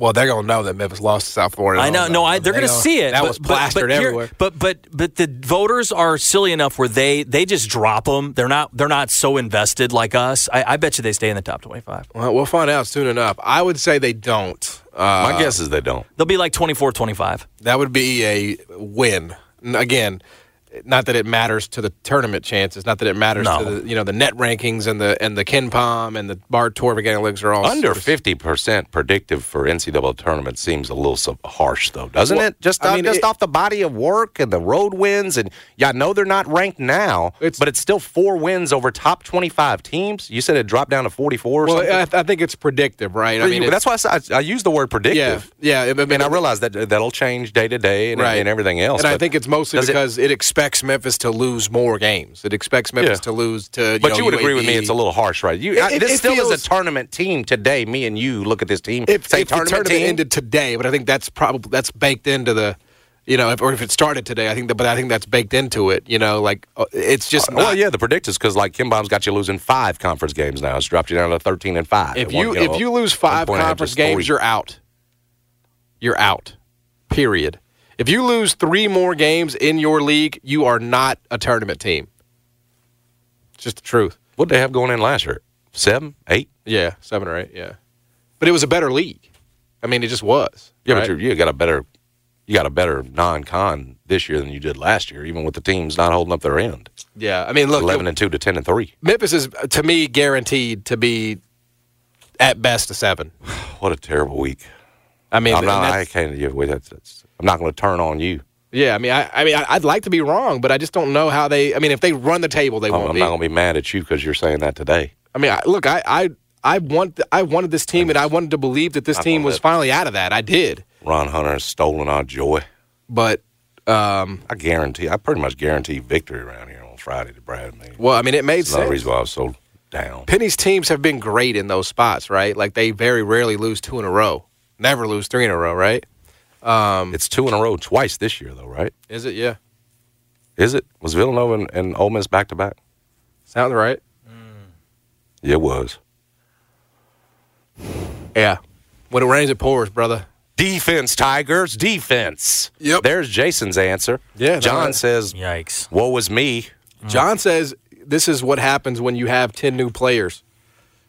Well, they're gonna know that Memphis lost to South Florida. I know, no, I, they're They going to know- see it. That but, was but- plastered but here- everywhere. But but but the voters are silly enough where they they just drop them. They're not they're not so invested like us. I, I bet you they stay in the top twenty five. Well, we'll find out soon enough. I would say they don't. Uh, My guess is they don't. They'll be like 24, 25. that would be a win. Again, not that it matters to the tournament chances. Not that it matters No. to the you know the net rankings and the and the KenPom and the Bart Torvik analytics are all Under fifty percent predictive for NCAA tournament seems a little so harsh, though, doesn't Well, it? Just I off, mean, just it- off the body of work and the road wins, and yeah, I know they're not ranked now, It's- but it's still four wins over top twenty-five teams. You said it dropped down to forty-four. Or Well, something? I, I think it's predictive, right? I mean, that's why I, I, use the word predictive. yeah. I mean, and I realize that that'll change day to day and, right. and everything else. And I think it's mostly does it- because it, expects Memphis to lose more games. It expects Memphis Yeah. to lose to. You But know, you would agree with me; it's a little harsh, right? You, It- I- this it still is a tournament team today. Me and you look at this team. if, say if the tournament, tournament team. ended today, but I think that's probably that's baked into the, you know, if, or if it started today, I think that, but I think that's baked into it. You know, like uh, it's just Uh, not, well, yeah, the predict is because like KenPom's got you losing five conference games now. It's dropped you down to thirteen and five. If At one- you know, if you lose five one point, I had conference games, you're out. You're out. Period. If you lose three more games in your league, you are not a tournament team. It's just the truth. what they have going in last year? Seven, eight. Yeah, seven or eight. Yeah, but it was a better league. I mean, it just was. Yeah, right? but you got a better, you got a better non-con this year than you did last year, even with the teams not holding up their end. yeah. I mean, look, Eleven and two to ten and three. Memphis is to me guaranteed to be at best a seven. What a terrible week. I mean, not. I can't. Yeah, wait, that's, that's, I'm not going to turn on you. yeah. I mean, I, I mean, I, I'd like to be wrong, but I just don't know how they. I mean, if they run the table, they I'm, won't I'm be. not going to be mad at you because you're saying that today. I mean, I, look, I, I, I want, I wanted this team, and I wanted to believe that this I team was finally out of that. I did, Ron Hunter has stolen our joy. but um, I guarantee. I pretty much guarantee victory around here on Friday to Brad and me. well, I mean, it made That's another sense. reason why I was so down. Penny's teams have been great in those spots, right? Like they very rarely lose two in a row, never lose three in a row, right? Um, It's two in a row twice this year, though, right? is it? Yeah, Is it? Was Villanova and, and Ole Miss back to back? sounds right. Yeah, it was. Yeah, when it rains, it pours, brother. Defense, Tigers, defense. Yep. There's Jason's answer. Yeah, John no, says, Yikes. "Woe was me." John says this is what happens when you have ten new players,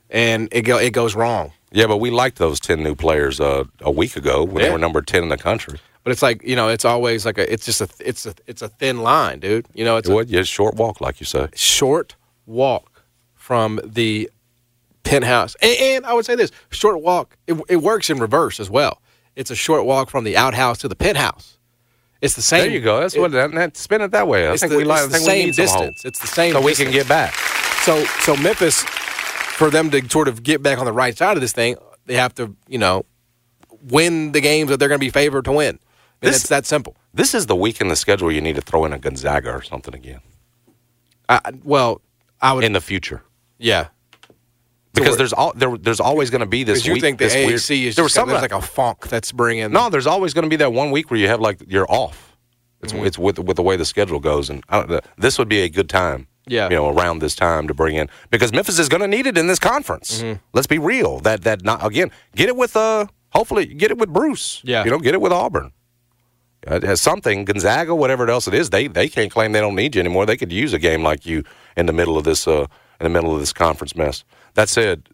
and it go, it goes wrong. Yeah, but we liked those ten new players uh, a week ago when they were number ten in the country. But it's like you know, it's always like a, it's just a, it's a, it's a thin line, dude. You know, it's It a would, yeah, short walk, like you say. short walk from the penthouse, and, and I would say this: short walk. It, it works in reverse as well. It's a short walk from the outhouse to the penthouse. It's the same. There you go. That's it- what that, that spin it that way. I think the, we like. I think we same need distance. It's the same. so we can get back. So so Memphis, for them to sort of get back on the right side of this thing, they have to you know win the games that they're going to be favored to win. This- it's that simple. This is the week in the schedule you need to throw in a Gonzaga or something again I, well, I would. in the future. yeah. Because there's all there, there's always going to be this. You week, think the this AAC weird, is there was something like a funk that's bringing. No, there's always going to be that one week where you have like you're off. It's Mm-hmm. it's with with the way the schedule goes, and I don't, this would be a good time. Yeah. you know, around this time to bring in because Memphis is going to need it in this conference. Mm-hmm. Let's be real. That that not again. Get it with uh. Hopefully, get it with Bruce. Yeah. you know, get it with Auburn. Uh, It has something Gonzaga, whatever else it is. They they can't claim they don't need you anymore. They could use a game like you in the middle of this uh in the middle of this conference mess. That said,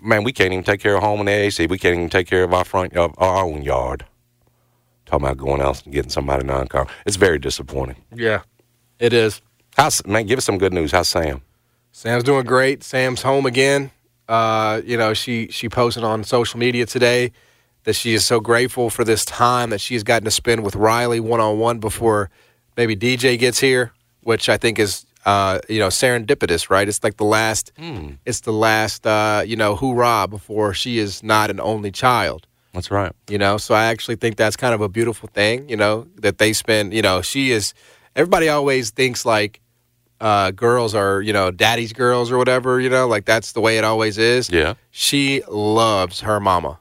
man, we can't even take care of home in the AAC. We can't even take care of our front of our own yard. talking about going else and getting somebody non-con. It's very disappointing. Yeah, it is. How's man? Give us some good news. How's Sam? Sam's doing great. Sam's home again. Uh, you know, she she posted on social media today that she is so grateful for this time that she's gotten to spend with Riley one on one before maybe DJ gets here, which I think is uh, you know serendipitous, right? It's like the last, it's the last uh, you know hoorah before she is not an only child. That's right. You know, so I actually think that's kind of a beautiful thing. You know, that they spend. You know, she is. Everybody always thinks like uh, girls are you know daddy's girls or whatever. You know, like that's the way it always is. Yeah. She loves her mama.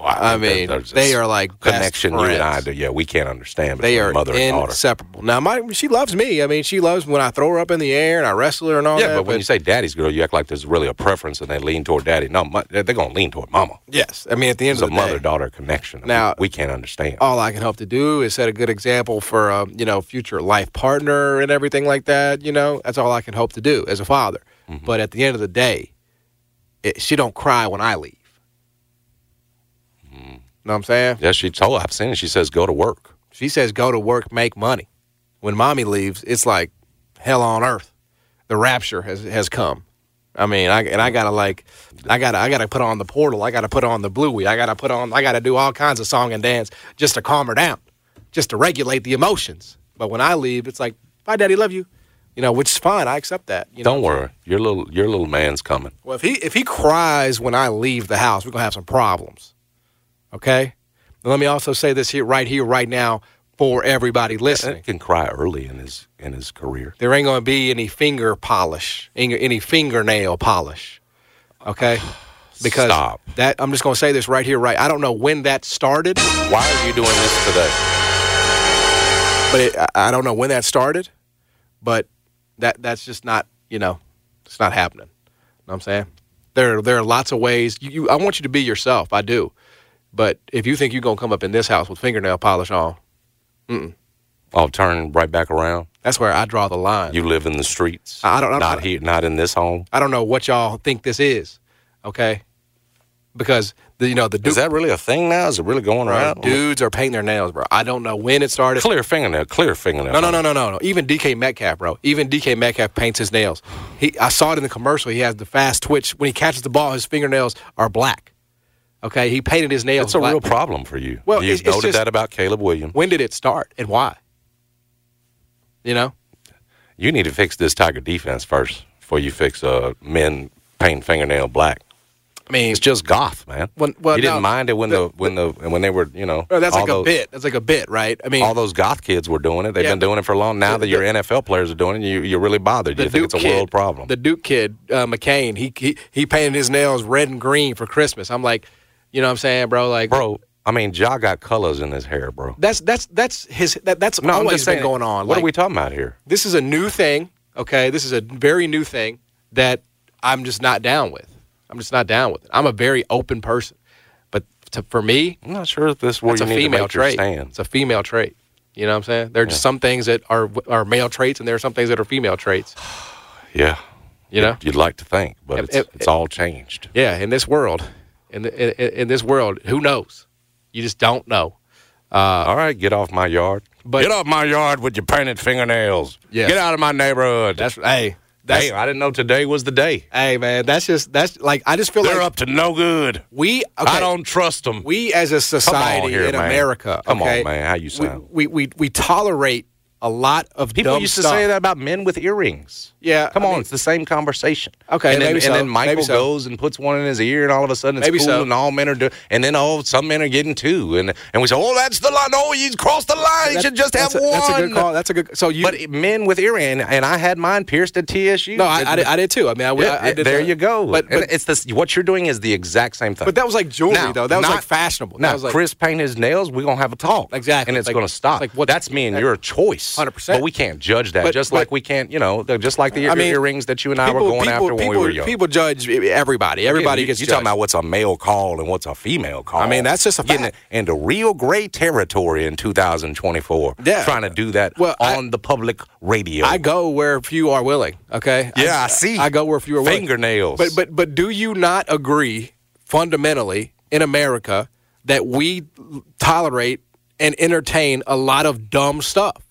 I mean, there's they are like connection you and I do. Yeah, we can't understand. They are mother and daughter. inseparable. Now, my she loves me. I mean, she loves when I throw her up in the air and I wrestle her and all Yeah, that. but when you say daddy's girl, you act like there's really a preference and they lean toward daddy. No, mu- they're going to lean toward mama. yes, I mean at the end It's of the day, mother daughter connection. Now- we, we can't understand. all I can hope to do is set a good example for a you know future life partner and everything like that. You know, that's all I can hope to do as a father. Mm-hmm. But at the end of the day, it, she don't cry when I leave. Know what I'm saying? yeah, she told. I've seen it. She says go to work. She says go to work, make money. When mommy leaves, it's like hell on earth. The rapture has has come. I mean, I and I gotta like, I gotta I gotta put on the portal. I gotta put on the bluey. I gotta put on. I gotta do all kinds of song and dance just to calm her down, just to regulate the emotions. But when I leave, it's like, bye, daddy, love you. You know, which is fine. I accept that. You know? Don't worry, your little your little man's coming. Well, if he if he cries when I leave the house, we're gonna have some problems. Okay. And let me also say this here, right here, right now, for everybody listening. He can cry early in his in his career. there ain't going to be any finger polish, any, any fingernail polish. Okay? Because Stop. that I'm just going to say this right here, right. I don't know when that started, Why are you doing this today? but it, I- I don't know when that started, but that that's just not, you know, it's not happening. You Know what I'm saying? There there are lots of ways. You, you I want you to be yourself. I do. But if you think you're to come up in this house with fingernail polish on, I'll turn right back around. that's where I draw the line. You live in the streets. I don't- I don't- Not here. Not in this home. I don't know what y'all think this is. Okay? Because the, you know the Is that really a thing now? Is it really going around? dudes are painting their nails, bro. I don't know when it started. Clear fingernail. Clear fingernail. No, no, no, no, no, no. Even DK Metcalf, bro. Even DK Metcalf paints his nails. He, I saw it in the commercial. He has the fast twitch. When he catches the ball, his fingernails are black. Okay, he painted his nails. It's a black. real problem for you. Well, You've it's noted just- that about Caleb Williams. When did it start and why? You know, You need to fix this Tiger defense first before you fix uh, men painting fingernail black. I mean, It's just goth, man. When- well, you didn't no, mind it when the- the, when the when they were you know that's all like a bit. That's like a bit, right? I mean, all those goth kids were doing it. They've Yeah, been doing it for long. Now the- that your the- NFL players are doing it, you you're really bothered. You think it's a kid, world problem. The Duke kid, uh, McCain, he, he he painted his nails red and green for Christmas. I'm like, you know what I'm saying, bro? Like, bro, I mean, Ja got colors in his hair, bro. that's that's that's his that, that's No, always just been saying, going on. What Like, are we talking about here? this is a new thing. Okay, this is a very new thing that I'm just not down with. I'm just not down with it. I'm a very open person, but to, for me, I'm not sure if this is where it's you a need to female make your trait. stand. It's a female trait. You know what I'm saying? There are just some things that are are male traits, and there are some things that are female traits. Yeah, You know? you'd like to think, but If- it's, if- it's all changed. Yeah, in this world, in the, in, in this world, who knows? You just don't know. Uh, all right, get off my yard. But- get off my yard with your painted fingernails. Yes. Get out of my neighborhood. That's hey, that's hey, I didn't know today was the day. hey, man. That's just that's like I just feel They're like up to no good. we. Okay, I don't trust them. we as a society here, in man. America. Come on, man. How you sound? We, we we we tolerate a lot of People used to stuff. say that about men with earrings. Yeah, Come I on, mean- it's the same conversation. Okay, and then, and so, then Michael so. goes and puts one in his ear, and all of a sudden it's Maybe cool, so. and all men are doing. And then oh, some men are getting two, and and we say, oh, that's the line. No, you crossed the line. You That- should just have a, one. That's a good call. That's a good. So you. But men with earring, and I had mine pierced at TSU. no, I, I, did, I did too. I mean, I, Yeah, I, did there that. you go. But, but, it's this. What you're doing is the exact same thing. but that was like jewelry, Now, though. That was not- like fashionable. Now, was like, Chris paint his nails. We're gonna have a talk. Exactly. and it's gonna stop. like what- That's me and your choice. 100%. But we can't judge that. But- just but- like we can't, you know, just like the I mean, earrings that you and I were going people, after when people, we were young. people judge everybody. Everybody you, gets you judged. talking about what's a male call and what's a female call. I mean, that's just a Getting fact. into real gray territory in 2024. Yeah. trying to do that Well, I- on the public radio. I go where few are willing. Okay. Yeah, I see. I go where few are willing. Fingernails. But but but do you not agree fundamentally in America that we tolerate and entertain a lot of dumb stuff.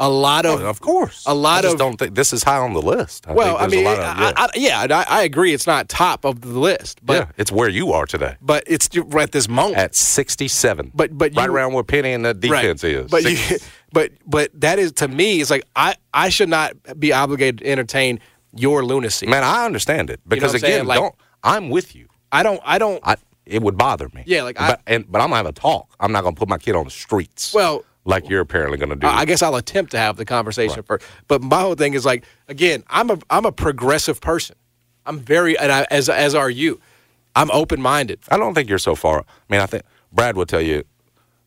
A lot of, of course. a lot I just of- don't think this is high on the list. I well, think I there's a mean, lot of- yeah, I, I, yeah, I, I agree. It's not top of the list, but yeah, it's where you are today but it's right at this moment. at 67. But- but right you- around where Penny and the defense right. is. But Six- you, but but that is to me, it's like I I should not be obligated to entertain your lunacy. man, I understand it because what I'm again, Like- don't. I'm with you. I don't I don't. I it would bother me. Yeah, like I- but, and but I'm gonna have a talk. I'm not gonna put my kid on the streets. Well, like you're apparently gonna do. I guess I'll attempt to have the conversation first. But my whole thing is like, again, I'm a I'm a progressive person. I'm very, and I, as as are you. I'm open minded. I don't think you're so far. I mean, I think Brad will tell you,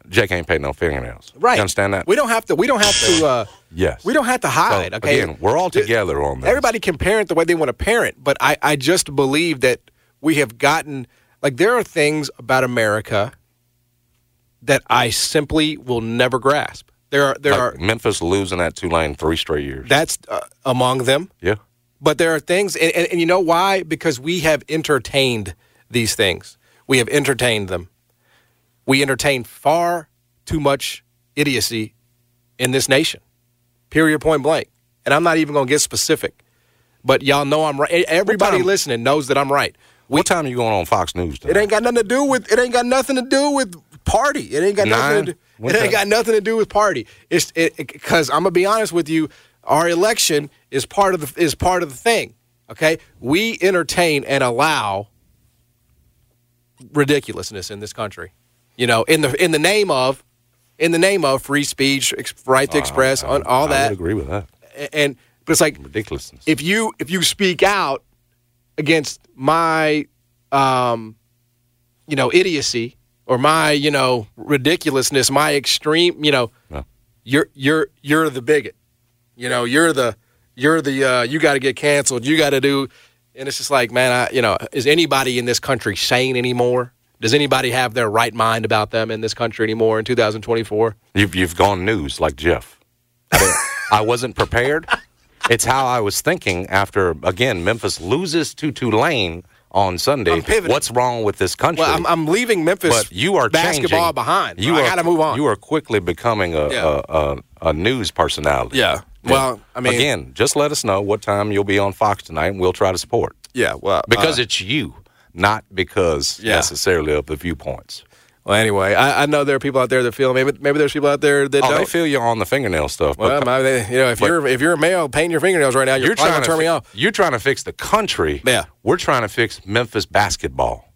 Jake ain't paid no fingernails. Right. You understand that? We don't have to. We don't have to. Uh, Yes. We don't have to hide. So, okay. Again, we're all together on this. Everybody can parent the way they want to parent, but I, I just believe that we have gotten like there are things about America that I simply will never grasp. There are there Like are Memphis losing at Tulane three straight years. that's uh, among them. yeah. But there are things, and, and, and you know why? Because we have entertained these things. We have entertained them. We entertain far too much idiocy in this nation. Period, point blank. And I'm not even going to get specific. But y'all know I'm right. Everybody listening knows that I'm right. what time are you going on Fox News? It ain't got nothing to do with. It ain't got nothing to do with party. It ain't got nothing. To do, it ain't time? got nothing to do with party. It's because I'm gonna be honest with you. Our election is part of the is part of the thing. Okay, we entertain and allow ridiculousness in this country. You know, in the in the name of in the name of free speech, ex- right to express, on all I that, would agree with that. And but it's like Ridiculousness. if you if you speak out against my um you know idiocy or my you know ridiculousness my extreme you know No. you're you're you're the bigot you know you're the you're the uh you got to get canceled you got to do and it's just like man I you know is anybody in this country sane anymore does anybody have their right mind about them in this country anymore in 2024 You've you've gone news like Jeff. I, I wasn't prepared. It's how I was thinking after again Memphis loses to Tulane on Sunday. What's wrong with this country? well I'm, I'm leaving Memphis but you are basketball changing. behind You I got to move on You are quickly becoming a Yeah. a, a, a news personality. Yeah. Well, I mean, again, just let us know what time you'll be on Fox tonight, and we'll try to support. yeah. Well, Because uh, it's you, not because Yeah. necessarily of the viewpoints. Well, anyway, I, I know there are people out there that feel maybe maybe there's people out there that Oh, don't. they feel you on the fingernail stuff. well, but my- they- you know, if but- you're if you're a male painting your fingernails right now, you're, you're trying to turn me off. You're trying to fix the country. Yeah. we're trying to fix Memphis basketball.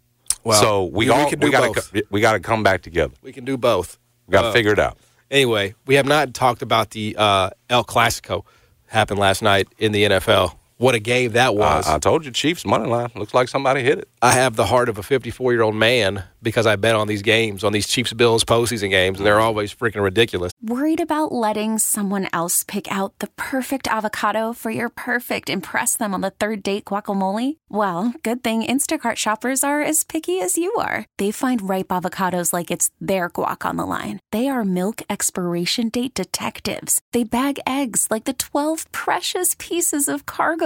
Well, so we, we- we all do we got to we got to come back together. We can do both. We got to Uh, figure it out. Anyway, we have not talked about the uh, El Clasico happened last night in the NFL. What a game that was! I, I told you, Chiefs money line looks like somebody hit it. I have the heart of a 54 year old man because I bet on these games, on these Chiefs Bills postseason games, and they're always freaking ridiculous. Worried about letting someone else pick out the perfect avocado for your perfect impress them on the third date guacamole? Well, good thing Instacart shoppers are as picky as you are. They find ripe avocados like it's their guac on the line. They are milk expiration date detectives. They bag eggs like the 12 precious pieces of cargo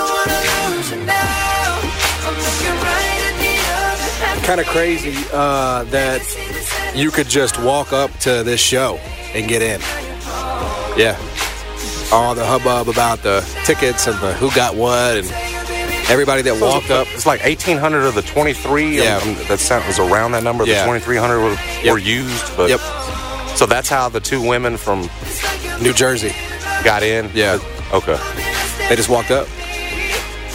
Kind of crazy uh, that you could just walk up to this show and get in. Yeah. All the hubbub about the tickets and the who got what and everybody that walked up. It's like 1,800 of the 23. Yeah. um, that sound, was around that number. Yeah. The 2,300 were, Yep. were used. But Yep. So that's how the two women from New Jersey. got in. Yeah. Okay. They just walked up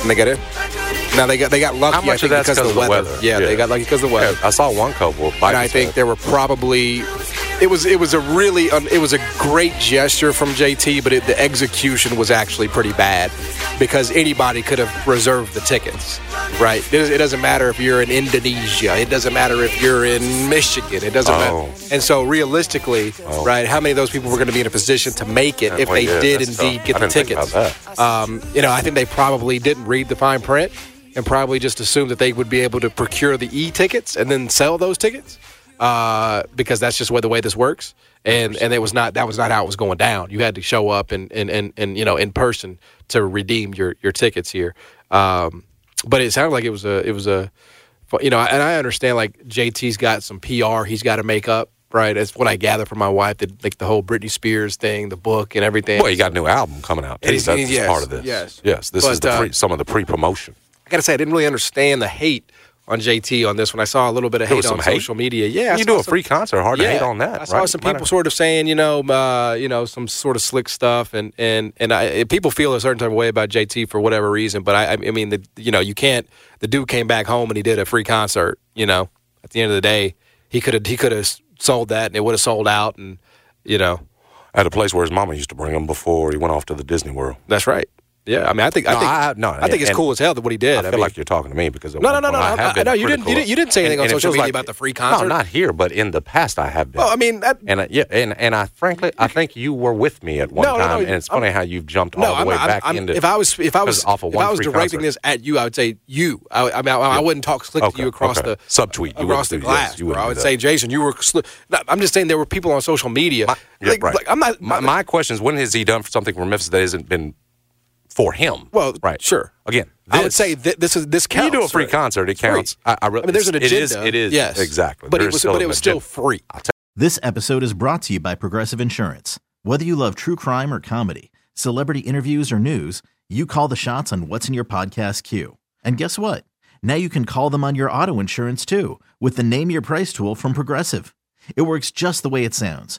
and they got in. Now they got they got lucky. How much I think, because of the weather. Yeah, they got lucky because of the weather. Yeah, I saw one couple. and I think there were probably it was it was a really un, it was a great gesture from JT, but it, the execution was actually pretty bad because anybody could have reserved the tickets, right? It, it doesn't matter if you're in Indonesia, it doesn't matter if you're in Michigan, it doesn't Oh. matter. And so realistically, right, how many of those people were going to be in a position to make it if well, they yeah, did indeed tough. get I the didn't think about tickets? Um, you know, I think they probably didn't read the fine print and probably just assumed that they would be able to procure the e-tickets and then sell those tickets uh, because that's just where the way this works. And and it was not that was not how it was going down. You had to show up and and, and, and you know in person to redeem your your tickets here. Um, but it sounded like it was a it was a you know and I understand like JT's got some PR he's got to make up. Right, that's what I gather from my wife. That like the whole Britney Spears thing, the book, and everything. Well, you got a new album coming out. And he's- That's yes, part of this. yes. yes. This is But, the uh, some of the pre-promotion. I gotta say, I didn't really understand the hate on JT on this one. I saw a little bit of hate on hate? social media. Yeah, I you do a some- free concert, hard to hate on that. I saw right? some people sort of saying, you know, uh, you know, some sort of slick stuff, and and and I, people feel a certain type of way about JT for whatever reason. But I, I mean, the, you know, you can't. The dude came back home and he did a free concert. You know, at the end of the day, he could have he could have sold that and it would have sold out, and you know, at a place where his mama used to bring him before he went off to the Disney World. that's right. Yeah, I mean, I think I think I- no, I think it's cool as hell that what he did. I feel mean, like you're talking to me because No, no, no, no, I I- I- no, you didn't- you didn't- you didn't say anything on it social media about the free concert. No, not here, but in the past I have been. well, I mean, that, and I, yeah, and and I frankly I think you were with me at one No, no, no, time, and it's I'm- funny how you've jumped No, all the I'm way not, back I'm, into. if I was if I was off of if I was directing concert. this at you, I would say you. I, I mean, I, I wouldn't talk slick to you across okay. the Subtweet. Across the glass. yes, you bro. wouldn't I would say, Jason, you were. I'm just saying there were people on social media. Like, I'm not. My, my question is, when has he done something for Memphis that hasn't been for him? well, right. sure. Again, I would say th- this is this When counts. you do a free right? concert, it counts. I, I, really, I mean, there's an it agenda. is. It is. Yes, exactly. But There it is was still but an it was still free. This episode is brought to you by Progressive Insurance. Whether you love true crime or comedy, celebrity interviews or news, you call the shots on what's in your podcast queue. And guess what? Now you can call them on your auto insurance too with the Name Your Price tool from Progressive. It works just the way it sounds.